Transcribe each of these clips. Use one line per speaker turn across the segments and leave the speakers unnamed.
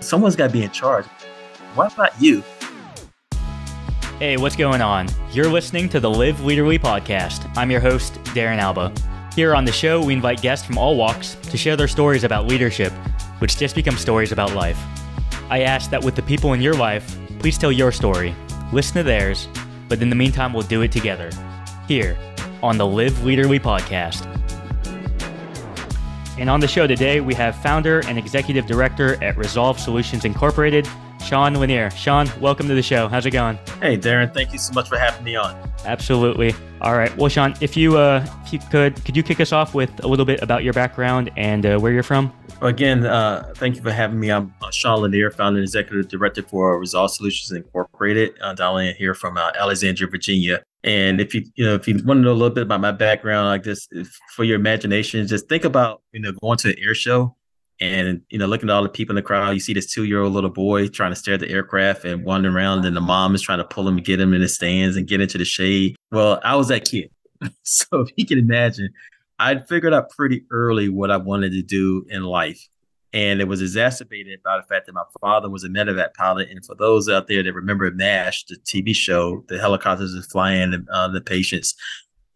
Someone's got to be in charge. Why not you?
Hey, what's going on? You're listening to the Live Leaderly podcast. I'm your host, Darren Alba. Here on the show, we invite guests from all walks to share their stories about leadership, which just become stories about life. I ask that with the people in your life, please tell your story, listen to theirs, but in the meantime, we'll do it together. Here on the Live Leaderly podcast. And on the show today, we have founder and executive director at Resolve Solutions Incorporated, Sean Lanier. Sean, welcome to the show. How's it going?
Hey, Darren. Thank you so much for having me on.
Absolutely. All right. Well, Sean, if you uh, if you could, could you kick us off with a little bit about your background and uh, where you're from?
Again, uh, thank you for having me. I'm uh, Sean Lanier, founder and executive director for Resolve Solutions Incorporated. I'm dialing here from uh, Alexandria, Virginia. And if you you know if you want to know a little bit about my background, like this, uh, for your imagination, just think about you know going to an air show and you know looking at all the people in the crowd. You see this two year old little boy trying to stare at the aircraft and wandering around, and the mom is trying to pull him and get him in the stands and get into the shade. Well, I was that kid, so if you can imagine, I'd figured out pretty early what I wanted to do in life. And it was exacerbated by the fact that my father was a medevac pilot. And for those out there that remember MASH, the TV show, the helicopters are flying the, uh, the patients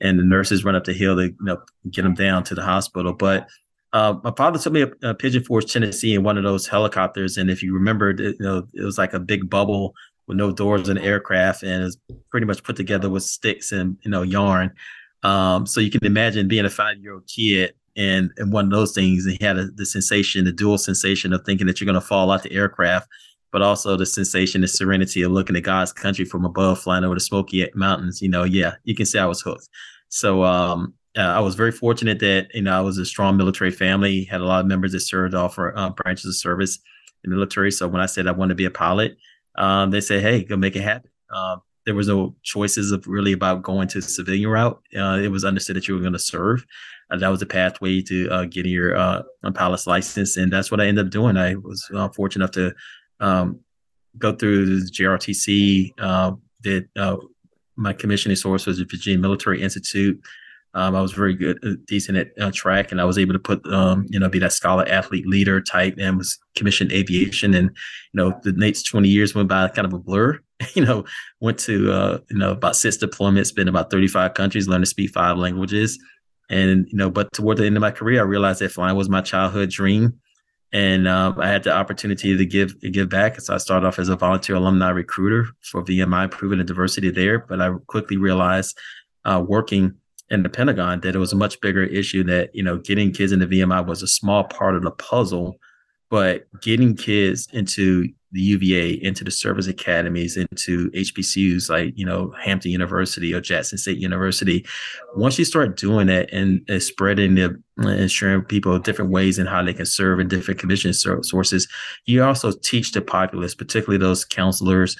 and the nurses run up the hill to you know, get them down to the hospital. But uh, my father took me up uh, Pigeon Forge, Tennessee, in one of those helicopters. And if you remember, you know, it was like a big bubble with no doors the aircraft, and it was pretty much put together with sticks and you know yarn. Um, so you can imagine being a five year old kid and and one of those things and he had a, the sensation the dual sensation of thinking that you're going to fall out the aircraft but also the sensation the serenity of looking at god's country from above flying over the smoky mountains you know yeah you can say i was hooked so um uh, I was very fortunate that you know I was a strong military family, had a lot of members that served all for uh, branches of service in the military. So when I said I wanted to be a pilot, um, they said, "Hey, go make it happen." Uh, there was no choices of really about going to the civilian route. Uh, it was understood that you were going to serve, that was the pathway to uh, getting your uh, pilot's license, and that's what I ended up doing. I was uh, fortunate enough to um, go through the JROTC. Uh, did uh, my commissioning source was the Virginia Military Institute. Um, I was very good, uh, decent at uh, track, and I was able to put, um, you know, be that scholar, athlete, leader type, and was commissioned aviation. And you know, the next twenty years went by kind of a blur. you know, went to uh, you know about six deployments, been about thirty five countries, learned to speak five languages. And you know, but toward the end of my career, I realized that flying was my childhood dream, and um, I had the opportunity to give give back. So I started off as a volunteer alumni recruiter for VMI, proving the diversity there. But I quickly realized, uh, working in the Pentagon, that it was a much bigger issue. That you know, getting kids into VMI was a small part of the puzzle, but getting kids into the UVA, into the service academies, into HBCUs like, you know, Hampton University or Jackson State University. Once you start doing that and, and spreading the and sharing people different ways and how they can serve in different commission sources, you also teach the populace, particularly those counselors,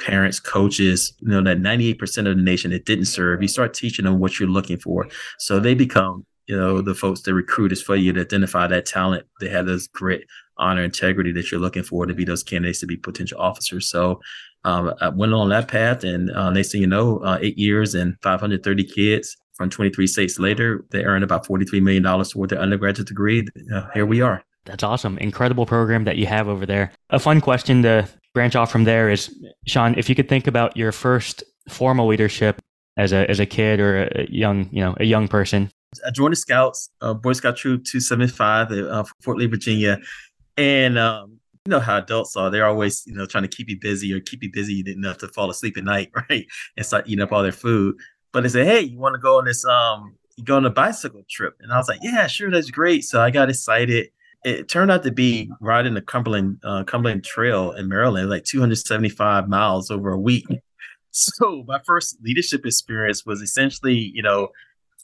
parents, coaches, you know, that 98% of the nation that didn't serve, you start teaching them what you're looking for. So they become, you know, the folks that recruit is for you to identify that talent. They have this grit honor, integrity that you're looking for to be those candidates to be potential officers. So um, I went on that path, and uh, next thing you know, uh, eight years and 530 kids from 23 states later, they earned about $43 million toward their undergraduate degree. Uh, here we are.
That's awesome. Incredible program that you have over there. A fun question to branch off from there is, Sean, if you could think about your first formal leadership as a as a kid or a young, you know, a young person.
I joined the Scouts, uh, Boy Scout Troop 275 at uh, Fort Lee, Virginia. And um, you know how adults are; they're always, you know, trying to keep you busy or keep you busy enough to fall asleep at night, right? And start eating up all their food. But they say, "Hey, you want to go on this? Um, go on a bicycle trip?" And I was like, "Yeah, sure, that's great." So I got excited. It turned out to be riding the Cumberland uh, Cumberland Trail in Maryland, like 275 miles over a week. So my first leadership experience was essentially, you know,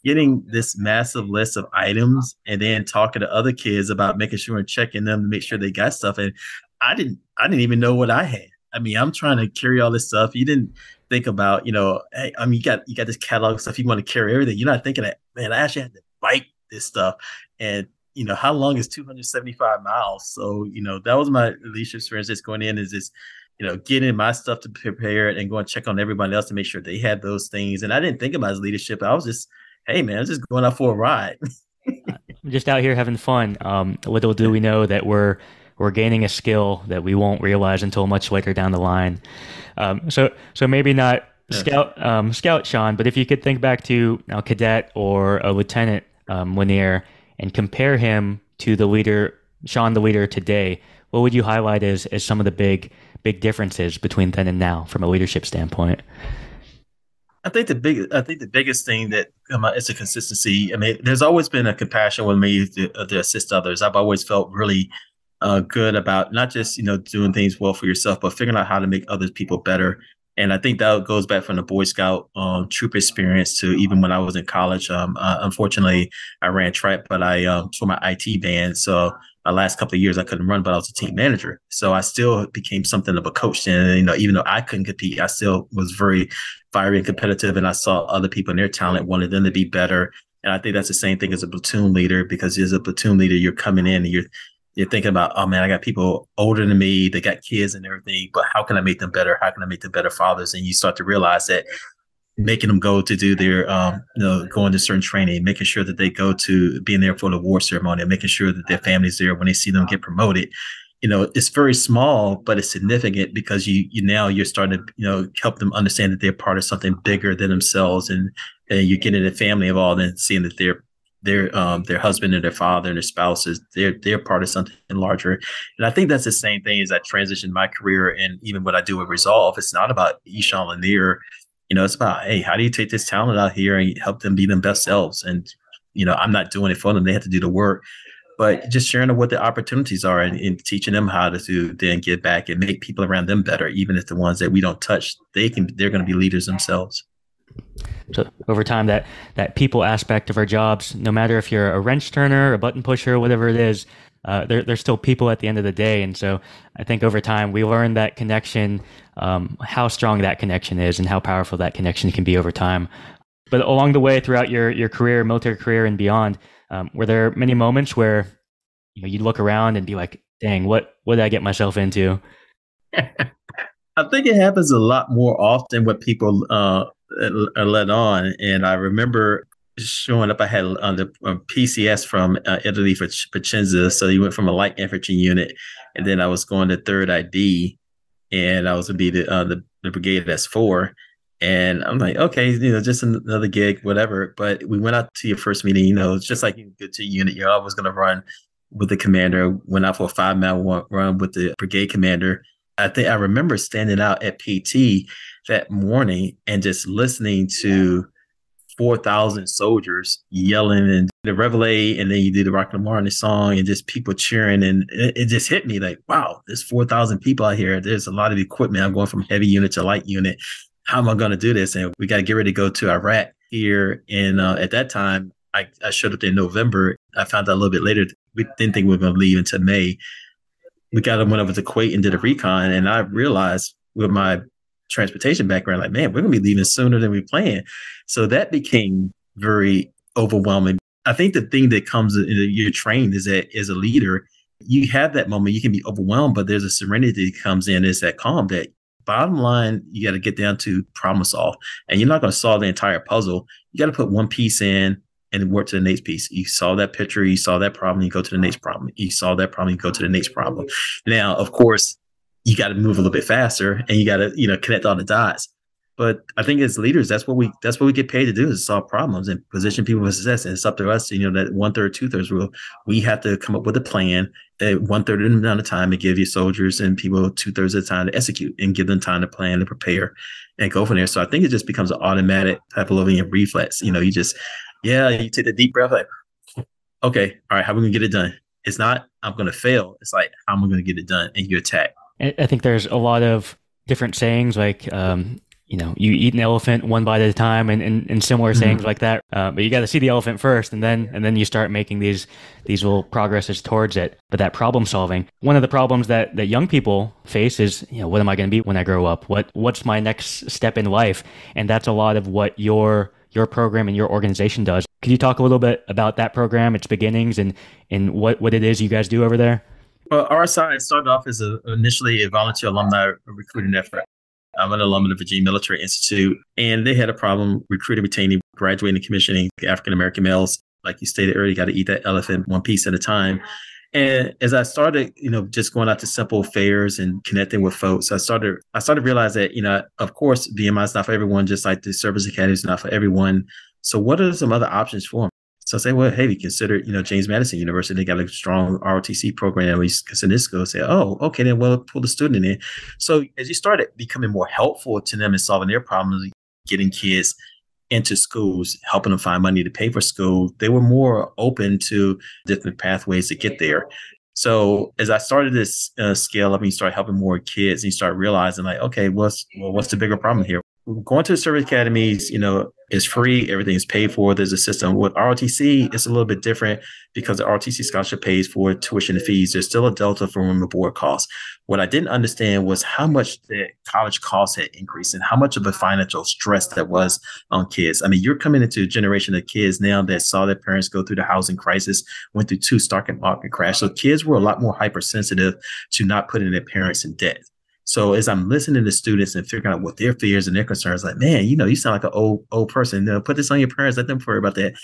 getting this massive list of items and then talking to other kids about making sure and checking them to make sure they got stuff. And I didn't, I didn't even know what I had. I mean, I'm trying to carry all this stuff. You didn't think about, you know, hey, I mean, you got you got this catalog stuff. You want to carry everything. You're not thinking that, man. I actually had to bike this stuff, and you know, how long is 275 miles? So, you know, that was my leadership experience. Just going in is just, you know, getting my stuff to prepare and going check on everybody else to make sure they had those things. And I didn't think about as leadership. I was just hey man, I'm just going out for a ride.
just out here having fun. Um, little do we know that we're we're gaining a skill that we won't realize until much later down the line. Um, so so maybe not Scout um, Scout Sean, but if you could think back to a cadet or a lieutenant um, Lanier and compare him to the leader Sean the leader today, what would you highlight as as some of the big big differences between then and now from a leadership standpoint?
I think the big, I think the biggest thing that um, is a consistency. I mean, there's always been a compassion with me to, uh, to assist others. I've always felt really uh, good about not just you know doing things well for yourself, but figuring out how to make other people better. And I think that goes back from the Boy Scout um, troop experience to even when I was in college. Um, uh, unfortunately, I ran track, but I um, for my IT band, so my last couple of years I couldn't run, but I was a team manager. So I still became something of a coach. And you know, even though I couldn't compete, I still was very fiery and competitive. And I saw other people and their talent, wanted them to be better. And I think that's the same thing as a platoon leader, because as a platoon leader, you're coming in and you're you're thinking about, oh man, I got people older than me, they got kids and everything, but how can I make them better? How can I make them better fathers? And you start to realize that making them go to do their um, you know going to certain training making sure that they go to being there for the war ceremony making sure that their family's there when they see them get promoted. You know it's very small but it's significant because you you now you're starting to you know help them understand that they're part of something bigger than themselves and and you're getting the family involved and seeing that they're their um their husband and their father and their spouses they're they're part of something larger. And i think that's the same thing as i transitioned my career and even what i do with resolve. It's not about Eshawn Lanier you know, it's about, hey, how do you take this talent out here and help them be them best selves? And, you know, I'm not doing it for them. They have to do the work. But just sharing what the opportunities are and, and teaching them how to do, then get back and make people around them better, even if the ones that we don't touch, they can they're going to be leaders themselves.
So over time, that that people aspect of our jobs, no matter if you're a wrench turner, a button pusher, whatever it is, uh, they're, they're still people at the end of the day. And so I think over time we learn that connection, um, how strong that connection is and how powerful that connection can be over time. But along the way throughout your, your career, military career and beyond, um, were there many moments where you know, you'd look around and be like, dang, what, what did I get myself into?
I think it happens a lot more often what people uh, are led on. And I remember showing up. I had on the PCS from uh, Italy for Vicenza. So he went from a light infantry unit, and then I was going to third ID, and I was gonna be the uh, the, the brigade S four. And I'm like, okay, you know, just another gig, whatever. But we went out to your first meeting. You know, it's just like you get to a unit, you're always going to run with the commander. Went out for a five mile run with the brigade commander. I think I remember standing out at PT that morning and just listening to 4,000 soldiers yelling and the reveille, and then you do the Rock and the song and just people cheering. And it, it just hit me like, wow, there's 4,000 people out here. There's a lot of equipment. I'm going from heavy unit to light unit. How am I going to do this? And we got to get ready to go to Iraq here. And uh, at that time, I, I showed up in November. I found out a little bit later, we didn't think we were going to leave until May. We got went over to Kuwait and did a recon. And I realized with my transportation background, like, man, we're gonna be leaving sooner than we planned. So that became very overwhelming. I think the thing that comes in you're trained is that as a leader, you have that moment, you can be overwhelmed, but there's a serenity that comes in, is that calm that bottom line, you got to get down to problem solve. And you're not going to solve the entire puzzle. You got to put one piece in and work to the next piece. You saw that picture, you saw that problem, you go to the next problem. You saw that problem, you go to the next problem. Now, of course, you got to move a little bit faster and you got to you know connect all the dots. But i think as leaders that's what we that's what we get paid to do is solve problems and position people for success. And it's up to us you know that one third two thirds rule. We have to come up with a plan at one third of the amount of time to give your soldiers and people two thirds of the time to execute and give them time to plan and prepare and go from there. So i think it just becomes an automatic pavlovian reflex. You know you just yeah you take the deep breath like okay all right how are we gonna get it done? It's not i'm gonna fail. It's like how am i gonna get it done? And you attack
I think there's a lot of different sayings like, um, you know, you eat an elephant one bite at a time, and, and, and similar mm-hmm. sayings like that. Uh, but you got to see the elephant first, and then and then you start making these these little progresses towards it. But that problem solving, one of the problems that that young people face is, you know, what am I going to be when I grow up? What what's my next step in life? And that's a lot of what your your program and your organization does. Could you talk a little bit about that program, its beginnings, and and what what it is you guys do over there?
Well, RSI started off as a, initially a volunteer alumni recruiting effort. I'm an alum of the Virginia Military Institute, and they had a problem recruiting, retaining, graduating, and commissioning African American males. Like you stated earlier, you got to eat that elephant one piece at a time. And as I started, you know, just going out to simple fairs and connecting with folks, I started I started to realize that, you know, of course, VMI is not for everyone, just like the service academy is not for everyone. So what are some other options for them? So I say, well, hey, we consider, you know, James Madison University, they got a strong ROTC program. We consider this school, say, oh, okay, then we'll pull the student in. So as you started becoming more helpful to them in solving their problems, getting kids into schools, helping them find money to pay for school, they were more open to different pathways to get there. So as I started this uh, scale up and you start helping more kids, and you start realizing like, okay, what's well, what's the bigger problem here? Going to the service academies, you know, is free. Everything is paid for. There's a system with ROTC. It's a little bit different because the ROTC scholarship pays for tuition and fees. There's still a delta from room and board costs. What I didn't understand was how much the college costs had increased and how much of a financial stress that was on kids. I mean, you're coming into a generation of kids now that saw their parents go through the housing crisis, went through two stock market crash. So kids were a lot more hypersensitive to not putting their parents in debt. So as I'm listening to students and figuring out what their fears and their concerns, like, man, you know, you sound like an old old person. Know, put this on your parents, let them worry about that.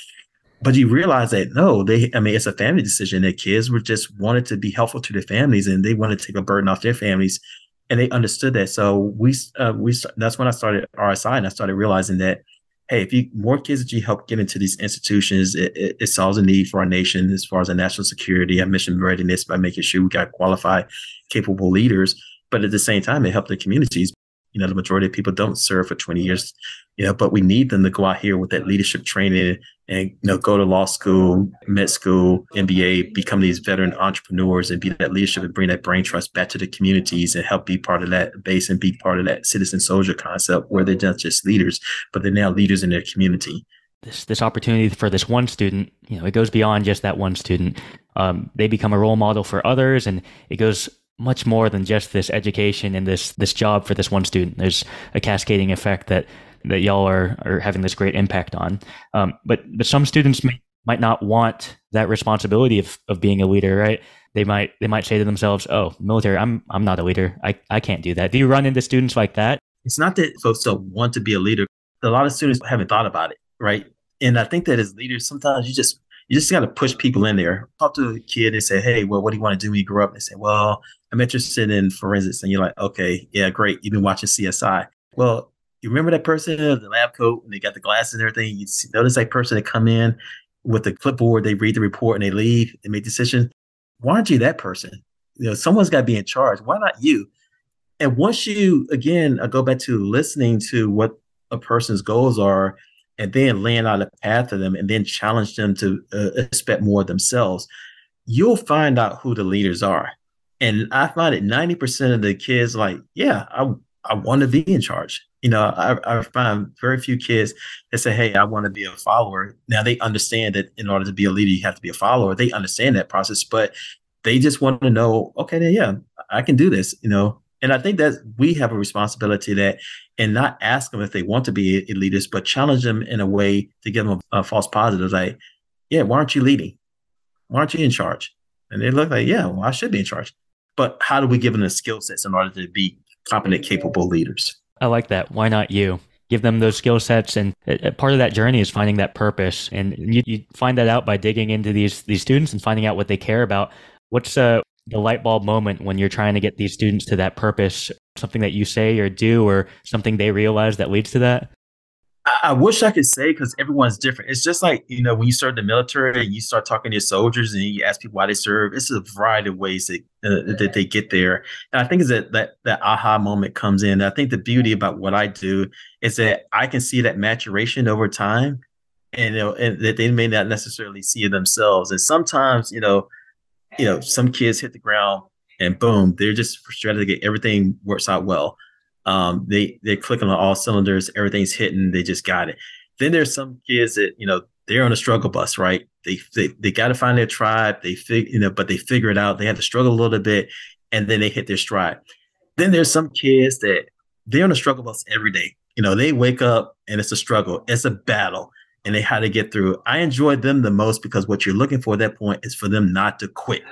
But you realize that no, they, I mean, it's a family decision. That kids were just wanted to be helpful to their families, and they wanted to take a burden off their families, and they understood that. So we, uh, we, that's when I started RSI, and I started realizing that, hey, if you more kids that you help get into these institutions, it, it, it solves a need for our nation as far as our national security, our mission readiness by making sure we got qualified, capable leaders but at the same time, it helped the communities. You know, the majority of people don't serve for 20 years, you know, but we need them to go out here with that leadership training and, you know, go to law school, med school, MBA, become these veteran entrepreneurs and be that leadership and bring that brain trust back to the communities and help be part of that base and be part of that citizen soldier concept where they're not just leaders, but they're now leaders in their community
this this opportunity for this one student you know it goes beyond just that one student um, they become a role model for others and it goes much more than just this education and this this job for this one student. There's a cascading effect that that y'all are are having this great impact on. Um, but but some students may, might not want that responsibility of of being a leader, right? They might they might say to themselves, "Oh, military, I'm I'm not a leader. I I can't do that." Do you run into students like that?
It's not that folks don't want to be a leader. A lot of students haven't thought about it, right? And I think that as leaders, sometimes you just you just got to push people in there. Talk to a kid and say, "Hey, well, what do you want to do when you grow up?" And they say, "Well, I'm interested in forensics." And you're like, "Okay, yeah, great. You've been watching CSI. Well, you remember that person in the lab coat and they got the glasses and everything? You notice that person that come in with the clipboard, they read the report and they leave and make decisions. Why aren't you that person? You know, someone's got to be in charge. Why not you? And once you again, I go back to listening to what a person's goals are and then laying out a path for them and then challenge them to uh, expect more of themselves, you'll find out who the leaders are. And I find that 90% of the kids like, yeah, I, I want to be in charge. You know, I, I find very few kids that say, hey, I want to be a follower. Now they understand that in order to be a leader, you have to be a follower. They understand that process, but they just want to know, okay, then yeah, I can do this, you know, and I think that we have a responsibility that, and not ask them if they want to be elitist, but challenge them in a way to give them a, a false positive. Like, yeah, why aren't you leading? Why aren't you in charge? And they look like, yeah, well, I should be in charge. But how do we give them the skill sets in order to be competent, capable leaders?
I like that. Why not you? Give them those skill sets, and part of that journey is finding that purpose. And you, you find that out by digging into these these students and finding out what they care about. What's uh, the light bulb moment when you're trying to get these students to that purpose, something that you say or do, or something they realize that leads to that?
I, wish I could say because everyone's different. It's just like, you know, when you start the military and you start talking to your soldiers and you ask people why they serve, it's a variety of ways that, uh, that they get there. And I think is that, that that aha moment comes in. I think the beauty about what I do is that I can see that maturation over time and, you know, and that they may not necessarily see it themselves. And sometimes, you know, you know, some kids hit the ground and boom, they're just frustrated to get everything works out well. Um, they they're clicking on all cylinders, everything's hitting, they just got it. Then there's some kids that you know they're on a struggle bus, right? They they, they got to find their tribe. They fig, you know, but they figure it out. They have to struggle a little bit, and then they hit their stride. Then there's some kids that they're on a struggle bus every day. You know, they wake up and it's a struggle, it's a battle and they had to get through. I enjoyed them the most because what you're looking for at that point is for them not to quit.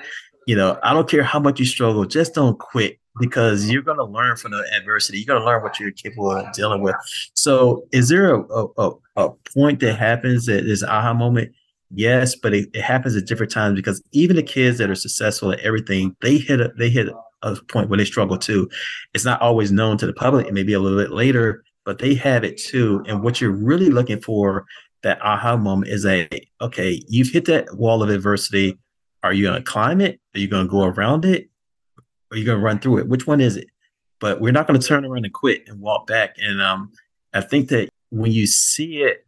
You know, I don't care how much you struggle, just don't quit because you're going to learn from the adversity. You're going to learn what you're capable of dealing with. So, is there a, a, a point that happens that is aha moment? Yes, but it, it, happens at different times because even the kids that are successful at everything, they hit a, they hit a point where they struggle too. It's not always known to the public. It may be a little bit later, but they have it too. And what you're really looking for that aha moment is a okay, you've hit that wall of adversity. Are you going to climb it? Are you going to go around it? Are you going to run through it? Which one is it? But we're not going to turn around and quit and walk back. And um, I think that when you see it,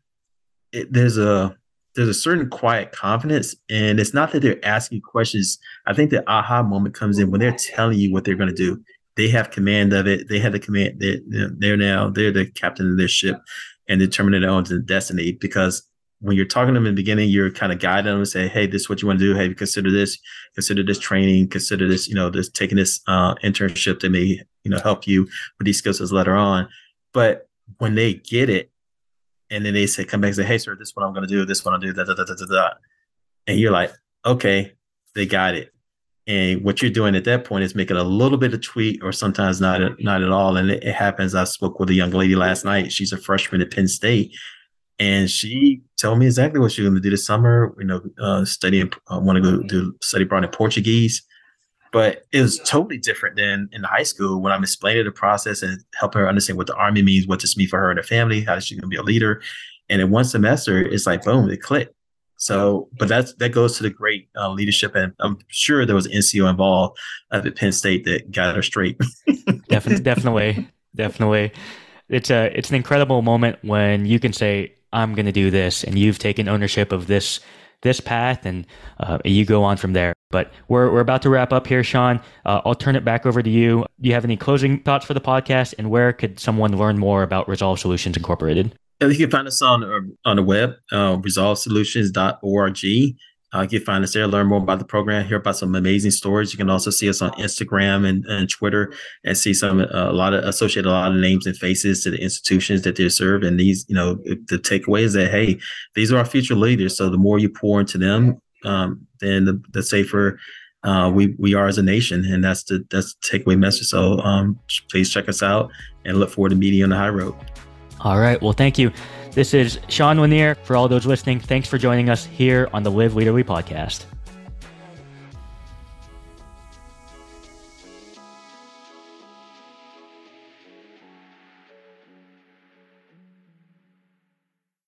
it there's a there's a certain quiet confidence and it's not that they're asking questions i think the aha moment comes in when they're telling you what they're going to do they have command of it they have the command they're, they're now they're the captain of their ship and determining their own destiny because when you're talking to them in the beginning you're kind of guiding them and say hey this is what you want to do hey consider this consider this training consider this you know this taking this uh, internship that may you know help you with these skills as later on but when they get it and then they say come back and say, "Hey, sir, this is what I'm going to do. This is what I'm going to do." Da, da, da, da, da. And you're like, "Okay, they got it." And what you're doing at that point is making a little bit of tweet, or sometimes not not at all. And it, it happens. I spoke with a young lady last night. She's a freshman at Penn State, and she told me exactly what she was going to do this summer. You know, uh, studying, uh, want to go do study abroad in Portuguese but it was totally different than in high school when I'm explaining the process and helping her understand what the army means, what this means for her and her family, how she's going to be a leader. And in one semester, it's like boom, it clicked. So, but that's that goes to the great uh, leadership, and I'm sure there was an NCO involved at Penn State that got her straight.
definitely, definitely, definitely. It's a it's an incredible moment when you can say, "I'm going to do this," and you've taken ownership of this this path, and uh, you go on from there. But we're, we're about to wrap up here, Sean. Uh, I'll turn it back over to you. Do you have any closing thoughts for the podcast, and where could someone learn more about Resolve Solutions Incorporated?
You can find us on uh, on the web, uh, resolvesolutions.org. Uh, you can find us there, learn more about the program, hear about some amazing stories. You can also see us on Instagram and, and Twitter and see some uh, a lot of associate a lot of names and faces to the institutions that they serve. And these, you know, the takeaway is that hey, these are our future leaders. So the more you pour into them, um, then the, the safer uh, we we are as a nation, and that's the that's the takeaway message. So um, please check us out and look forward to meeting you on the high road.
All right. Well, thank you. This is Sean Lanier. For all those listening, thanks for joining us here on the Live Leaderly podcast.